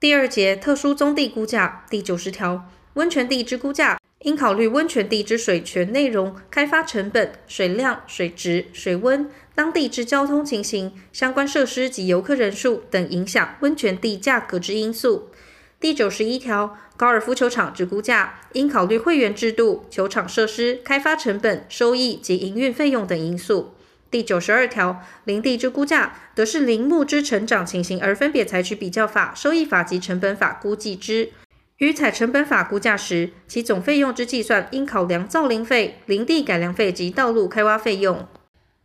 Speaker 1: 第二节特殊宗地估价第九十条，温泉地之估价。应考虑温泉地之水权内容、开发成本、水量、水质、水温、当地之交通情形、相关设施及游客人数等影响温泉地价格之因素。第九十一条，高尔夫球场之估价，应考虑会员制度、球场设施、开发成本、收益及营运费用等因素。第九十二条，林地之估价，得视林木之成长情形而分别采取比较法、收益法及成本法估计之。于采成本法估价时，其总费用之计算应考量造林费、林地改良费及道路开挖费用。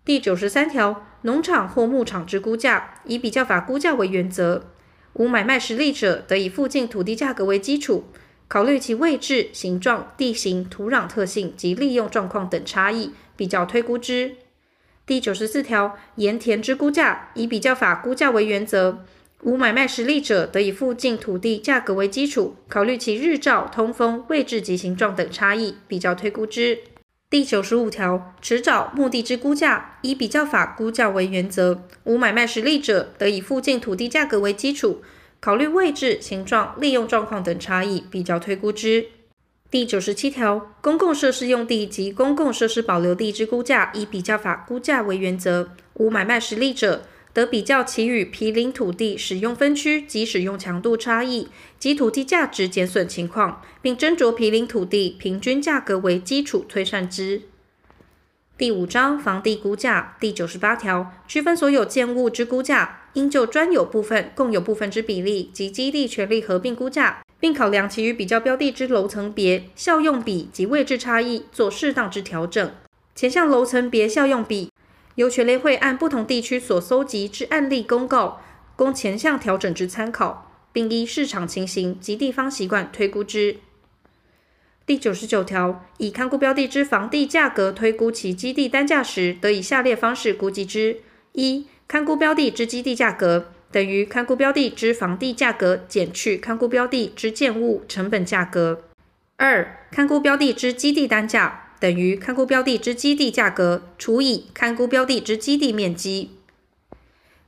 Speaker 1: 第九十三条，农场或牧场之估价，以比较法估价为原则。无买卖实力者，得以附近土地价格为基础，考虑其位置、形状、地形、土壤特性及利用状况等差异，比较推估之。第九十四条，盐田之估价，以比较法估价为原则。无买卖实力者，得以附近土地价格为基础，考虑其日照、通风、位置及形状等差异，比较推估之。第九十五条，池沼、牧地之估价，以比较法估价为原则。无买卖实力者，得以附近土地价格为基础，考虑位置、形状、利用状况等差异，比较推估之。第九十七条，公共设施用地及公共设施保留地之估价，以比较法估价为原则。无买卖实力者，得比较其与毗邻土地使用分区及使用强度差异及土地价值减损情况，并斟酌毗邻土地平均价格为基础推算之。第五章房地估价第九十八条，区分所有建物之估价，应就专有部分、共有部分之比例及基地权利合并估价，并考量其与比较标的之楼层别、效用比及位置差异，做适当之调整。前项楼层别效用比，由全联会按不同地区所搜集之案例公告，供前项调整之参考，并依市场情形及地方习惯推估之。第九十九条，以看估标的之房地价格推估其基地单价时，得以下列方式估计之：一、看估标的之基地价格等于看估标的之房地价格减去看估标的之建物成本价格；二、看估标的之基地单价。等于看估标的之基地价格除以看估标的之基地面积，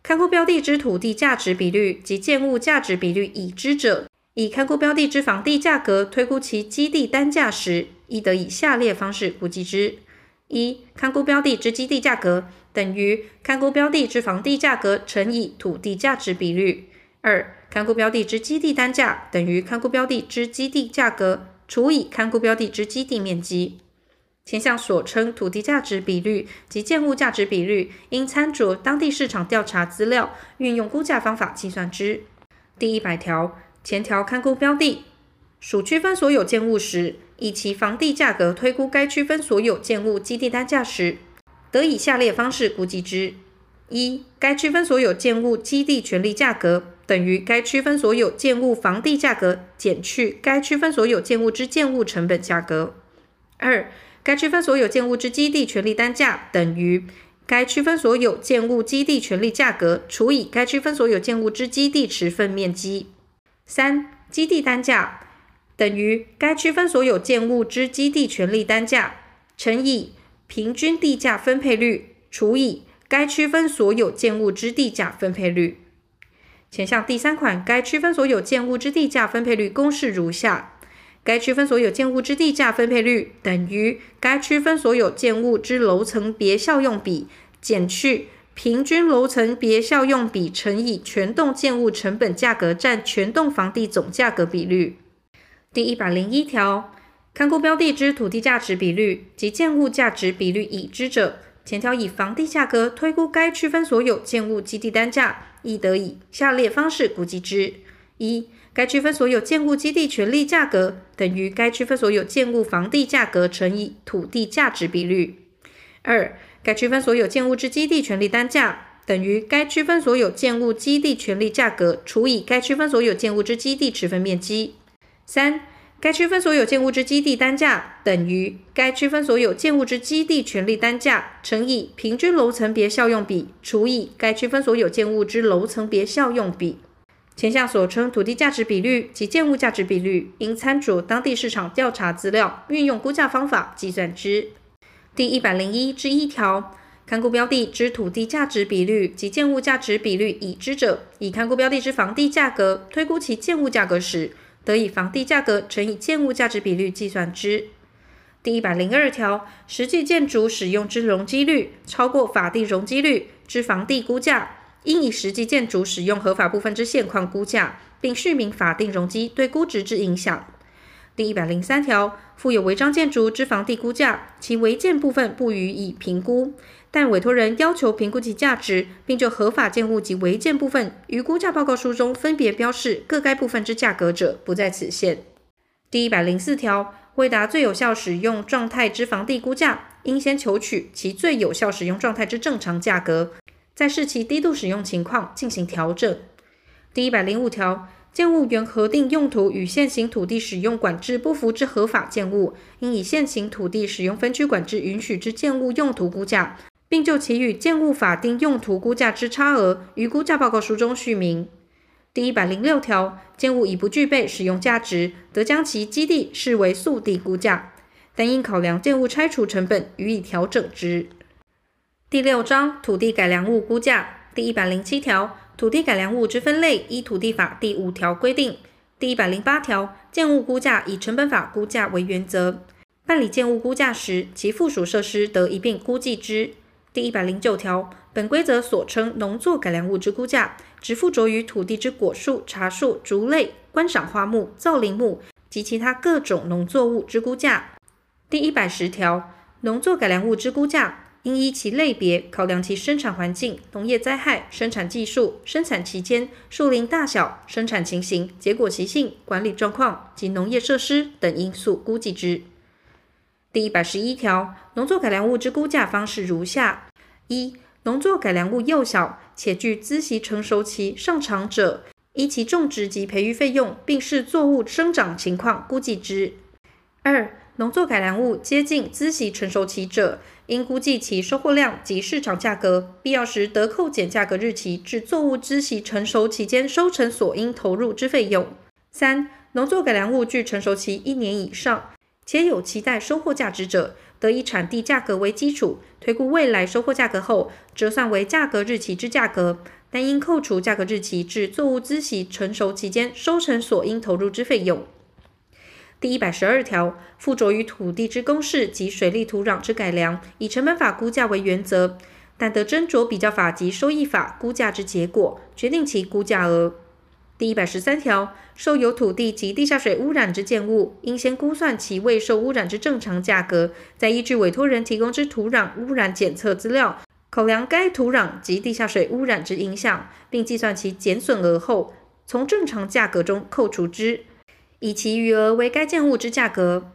Speaker 1: 看估标的之土地价值比率及建物价值比率已知者，以看估标的之房地价格推估其基地单价时，亦得以下列方式估计之：一、看估标的之基地价格等于看估标的之房地价格乘以土地价值比率；二、看估标的之基地单价等于看估标的之基地价格除以看估标的之基地面积。前项所称土地价值比率及建物价值比率，应参酌当地市场调查资料，运用估价方法计算之。第一百条前条勘估标的属区分所有建物时，以其房地价格推估该区分所有建物基地单价时，得以下列方式估计之：一、该区分所有建物基地权利价格等于该区分所有建物房地价格减去该区分所有建物之建物成本价格；二、该区分所有建物之基地权利单价等于该区分所有建物基地权利价格除以该区分所有建物之基地持份面积。三、基地单价等于该区分所有建物之基地权利单价乘以平均地价分配率除以该区分所有建物之地价分配率。前项第三款该区分所有建物之地价分配率公式如下。该区分所有建物之地价分配率等于该区分所有建物之楼层别效用比减去平均楼层别效用比乘以全栋建物成本价格占全栋房地总价格比率。第一百零一条，勘估标的之土地价值比率及建物价值比率已知者，前条以房地价格推估该区分所有建物基地单价，亦得以下列方式估计之：一。该区分所有建物基地权利价格等于该区分所有建物房地价格乘以土地价值比率。二、该区分所有建物之基地权利单价等于该区分所有建物基地权利价格除以该区分所有建物之基地持分面积。三、该区分所有建物之基地单价等于该区分所有建物之基地权利单价乘以平均楼层别效用比除以该区分所有建物之楼层别效用比。前项所称土地价值比率及建物价值比率，应参酌当地市场调查资料，运用估价方法计算之。第一百零一之一条，看估标的之土地价值比率及建物价值比率已知者，以看估标的之房地价格推估其建物价格时，得以房地价格乘以建物价值比率计算之。第一百零二条，实际建筑使用之容积率超过法定容积率之房地估价。应以实际建筑使用合法部分之现况估价，并叙明法定容积对估值之影响。第一百零三条，附有违章建筑之房地估价，其违建部分不予以评估，但委托人要求评估其价值，并就合法建物及违建部分于估价报告书中分别标示各该部分之价格者，不在此限。第一百零四条，为达最有效使用状态之房地估价，应先求取其最有效使用状态之正常价格，再视其低度使用情况进行调整。第一百零五条。建物原核定用途与现行土地使用管制不符之合法建物，应以现行土地使用分区管制允许之建物用途估价，并就其与建物法定用途估价之差额，于估价报告书中叙明。第一百零六条，建物已不具备使用价值，得将其基地视为素地估价，但应考量建物拆除成本，予以调整之。第六章土地改良物估价第一百零七条。土地改良物之分类，依土地法第五条规定。第一百零八条，建物估价以成本法估价为原则。办理建物估价时，其附属设施得一并估计之。第一百零九条，本规则所称农作改良物之估价，只附着于土地之果树、茶树、竹类、观赏花木、造林木及其他各种农作物之估价。第一百十条，农作改良物之估价。应依其类别考量其生产环境、农业灾害、生产技术、生产期间、树龄大小、生产情形、结果习性、管理状况及农业设施等因素估计之。第一百十一条，农作改良物之估价方式如下：一、农作改良物幼小且具资息成熟期尚长者，依其种植及培育费用，并视作物生长情况估计之；二、农作改良物接近资息成熟期者，应估计其收获量及市场价格，必要时得扣减价格日期至作物资息成熟期间收成所应投入之费用。三、农作改良物具成熟期一年以上，且有期待收获价值者，得以产地价格为基础，推估未来收获价格后，折算为价格日期之价格，但应扣除价格日期至作物资息成熟期间收成所应投入之费用。第一百十二条，附着于土地之公示及水利土壤之改良，以成本法估价为原则，但得斟酌比较法及收益法估价之结果，决定其估价额。第一百十三条，受有土地及地下水污染之建物，应先估算其未受污染之正常价格，再依据委托人提供之土壤污染检测资料，考量该土壤及地下水污染之影响，并计算其减损额后，从正常价格中扣除之。以其余额为该建物之价格。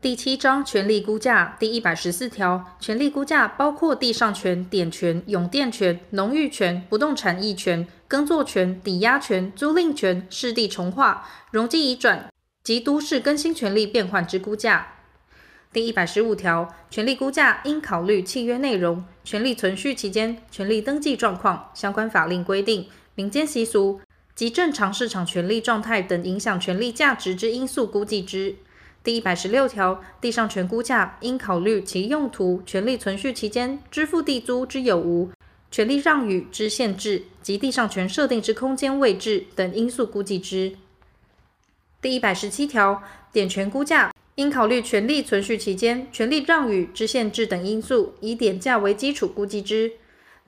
Speaker 1: 第七章权利估价第一百十四条，权利估价包括地上权、典权、永电权、农域权、不动产役权、耕作权、抵押权、租赁权、市地重划、容积移转及都市更新权利变换之估价。第一百十五条，权利估价应考虑契约内容、权利存续期间、权利登记状况、相关法令规定、民间习俗及正常市场权利状态等影响权利价值之因素估计之。第一百十六条，地上权估价应考虑其用途、权利存续期间支付地租之有无、权利让与之限制及地上权设定之空间位置等因素估计之。第一百十七条，典权估价。应考虑权利存续期间、权利让与之限制等因素，以点价为基础估计之。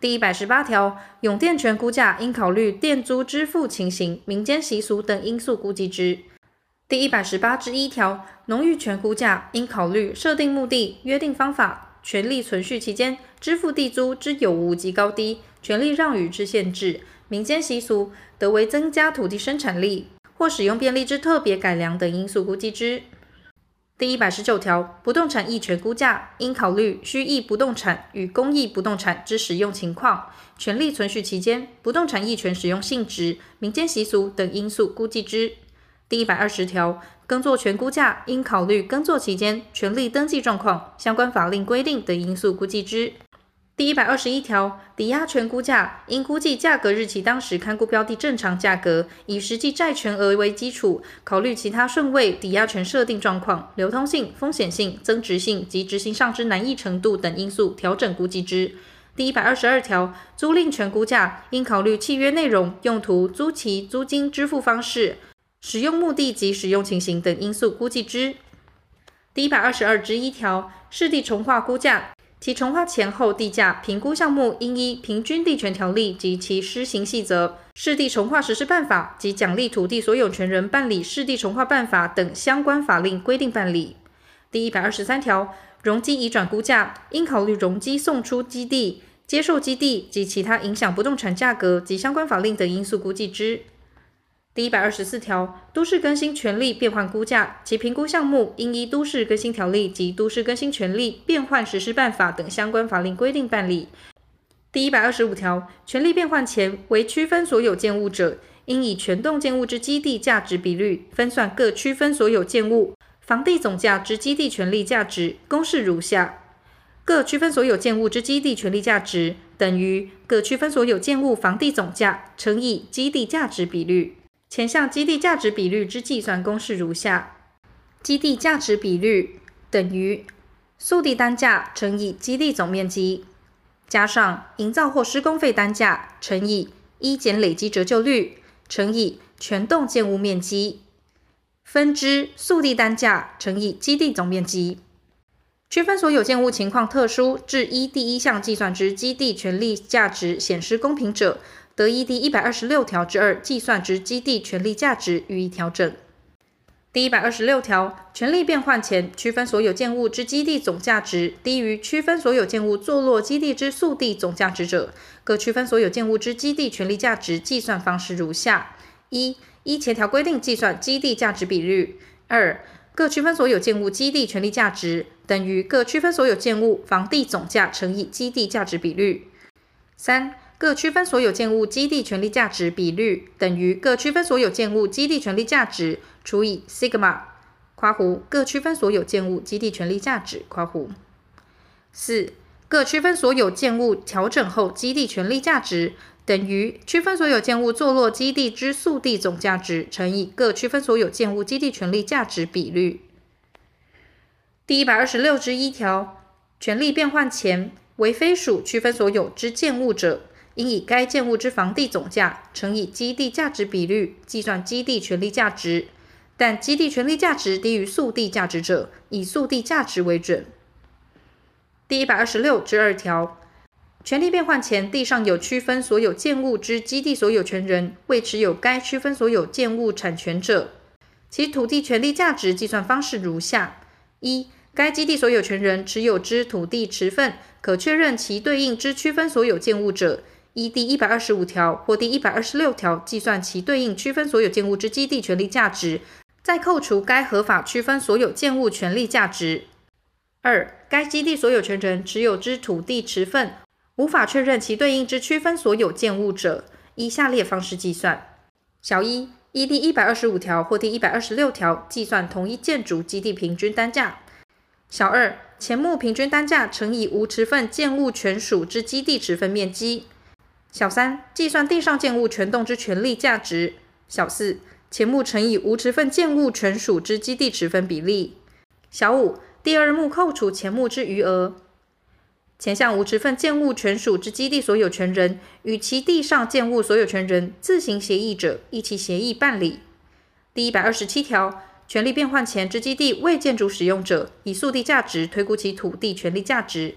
Speaker 1: 第一百十八条，永店权估价应考虑店租支付情形、民间习俗等因素估计之。第一百十八之一条，农域权估价应考虑设定目的、约定方法、权利存续期间、支付地租之有无及高低、权利让与之限制、民间习俗，得为增加土地生产力或使用便利之特别改良等因素估计之。第一百十九条，不动产役权估价应考虑需役不动产与公益不动产之使用情况、权利存续期间、不动产役权使用性质、民间习俗等因素估计之。第一百二十条，耕作权估价应考虑耕作期间权利登记状况、相关法令规定等因素估计之。第一百二十一条，抵押权估价应估计价格日期当时看估标的正常价格，以实际债权额为基础，考虑其他顺位抵押权设定状况、流通性、风险性、增值性及执行上之难易程度等因素调整估计之。第一百二十二条，租赁权估价应考虑契约内容、用途、租期、租金支付方式、使用目的及使用情形等因素估计之。第一百二十二之一条，市地重划估价，其重划前后地价评估项目应依《平均地权条例》及其施行细则、市地重划实施办法及奖励土地所有权人办理市地重划办法等相关法令规定办理。第一百二十三条，容积移转估价，应考虑容积送出基地、接受基地及其他影响不动产价格及相关法令等因素估计之。第一百二十四条，都市更新权利变换估价，其评估项目应依《都市更新条例》及《都市更新权利变换实施办法》等相关法令规定办理。第一百二十五条，权利变换前为区分所有建物者，应以全栋建物之基地价值比率分算各区分所有建物房地总价之基地权利价值，公式如下：各区分所有建物之基地权利价值等于各区分所有建物房地总价乘以基地价值比率。前项基地价值比率之计算公式如下：基地价值比率等于速地单价乘以基地总面积，加上营造或施工费单价乘以一减累积折旧率乘以全栋建物面积，分之速地单价乘以基地总面积。区分所有建物情况特殊，至依第一项计算之基地权利价值显失公平者，得依第一百二十六条之二计算之基地权利价值予以调整。第一百二十六条，权利变换前区分所有建物之基地总价值低于区分所有建物坐落基地之素地总价值者，各区分所有建物之基地权利价值计算方式如下：一、依前条规定计算基地价值比率；二、各区分所有建物基地权利价值等于各区分所有建物房地总价乘以基地价值比率；三。各区分所有建物基地权利价值比率等于各区分所有建物基地权利价值除以 sigma 括弧各区分所有建物基地权利价值括弧四各区分所有建物调整后基地权利价值等于区分所有建物坐落基地之速地总价值乘以各区分所有建物基地权利价值比率。第一百二十六之一条，权利变换前为非属区分所有之建物者。应以该建物之房地总价乘以基地价值比率计算基地权利价值，但基地权利价值低于速地价值者，以速地价值为准。第一百二十六之二条，权利变换前地上有区分所有建物之基地所有权人未持有该区分所有建物产权者，其土地权利价值计算方式如下：一、该基地所有权人持有之土地持份可确认其对应之区分所有建物者。依第一百二十五条或第一百二十六条计算其对应区分所有建物之基地权利价值，再扣除该合法区分所有建物权利价值。二、该基地所有权人持有之土地持分无法确认其对应之区分所有建物者，依下列方式计算：小一、依第一百二十五条或第一百二十六条计算同一建筑基地平均单价；小二、前目平均单价乘以无持分建物权属之基地持分面积。小三，计算地上建物全栋之权利价值。小四，前目乘以无持份建物权属之基地持分比例。小五，第二目扣除前目之余额。前项无持份建物权属之基地所有权人与其地上建物所有权人自行协议者，依其协议办理。第一百二十七条，权利变换前之基地未建筑使用者，以速地价值推估其土地权利价值。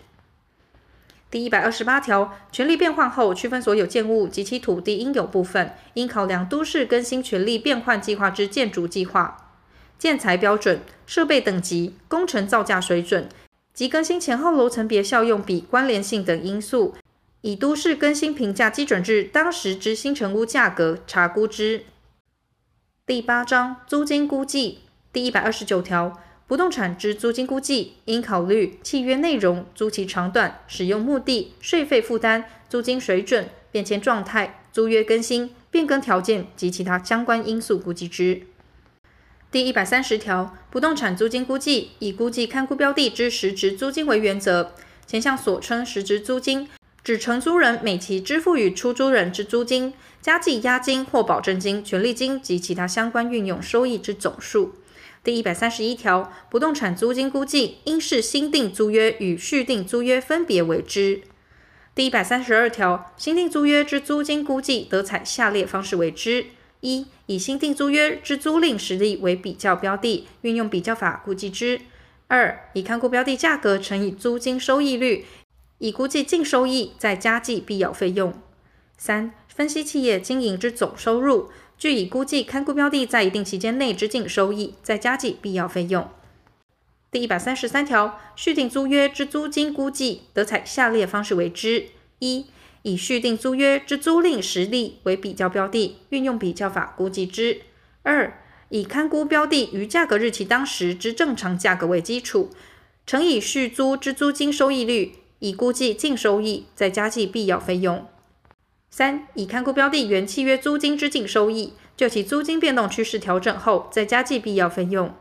Speaker 1: 第一百二十八条，权利变换后，区分所有建物及其土地应有部分，应考量都市更新权利变换计划之建筑计划、建材标准、设备等级、工程造价水准及更新前后楼层别效用比关联性等因素，以都市更新评价基准日当时之新成屋价格查估之。第八章租金估计第一百二十九条。不动产之租金估计，应考虑契约内容、租期长短、使用目的、税费负担、租金水准、变迁状态、租约更新、变更条件及其他相关因素估计之。第一百三十条，不动产租金估计，以估计看估标的之实值租金为原则。前项所称实值租金，指承租人每期支付与出租人之租金，加计押金或保证金、权利金及其他相关运用收益之总数。第一百三十一条，不动产租金估计应视新订租约与续订租约分别为之。第一百三十二条，新订租约之租金估计得采下列方式为之：一、以新订租约之租赁实例为比较标的，运用比较法估计之；二、以看估标的价格乘以租金收益率，以估计净收益，再加计必要费用。三、分析企业经营之总收入，据以估计看估标的在一定期间内之净收益，再加计必要费用。第一百三十三条，续订租约之租金估计，得采下列方式为之：一、以续订租约之租赁实例为比较标的，运用比较法估计之；二、以看估标的于价格日期当时之正常价格为基础，乘以续租之租金收益率，以估计净收益，再加计必要费用。三、以看估标的原契约租金之净收益，就其租金变动趋势调整后，再加计必要费用。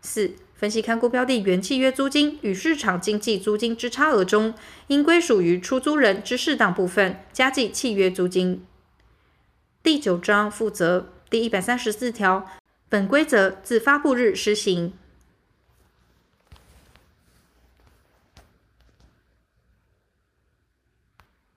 Speaker 1: 四、分析看估标的原契约租金与市场经济租金之差额中，应归属于出租人之适当部分，加计契约租金。第九章负责第一百三十四条。本规则自发布日施行。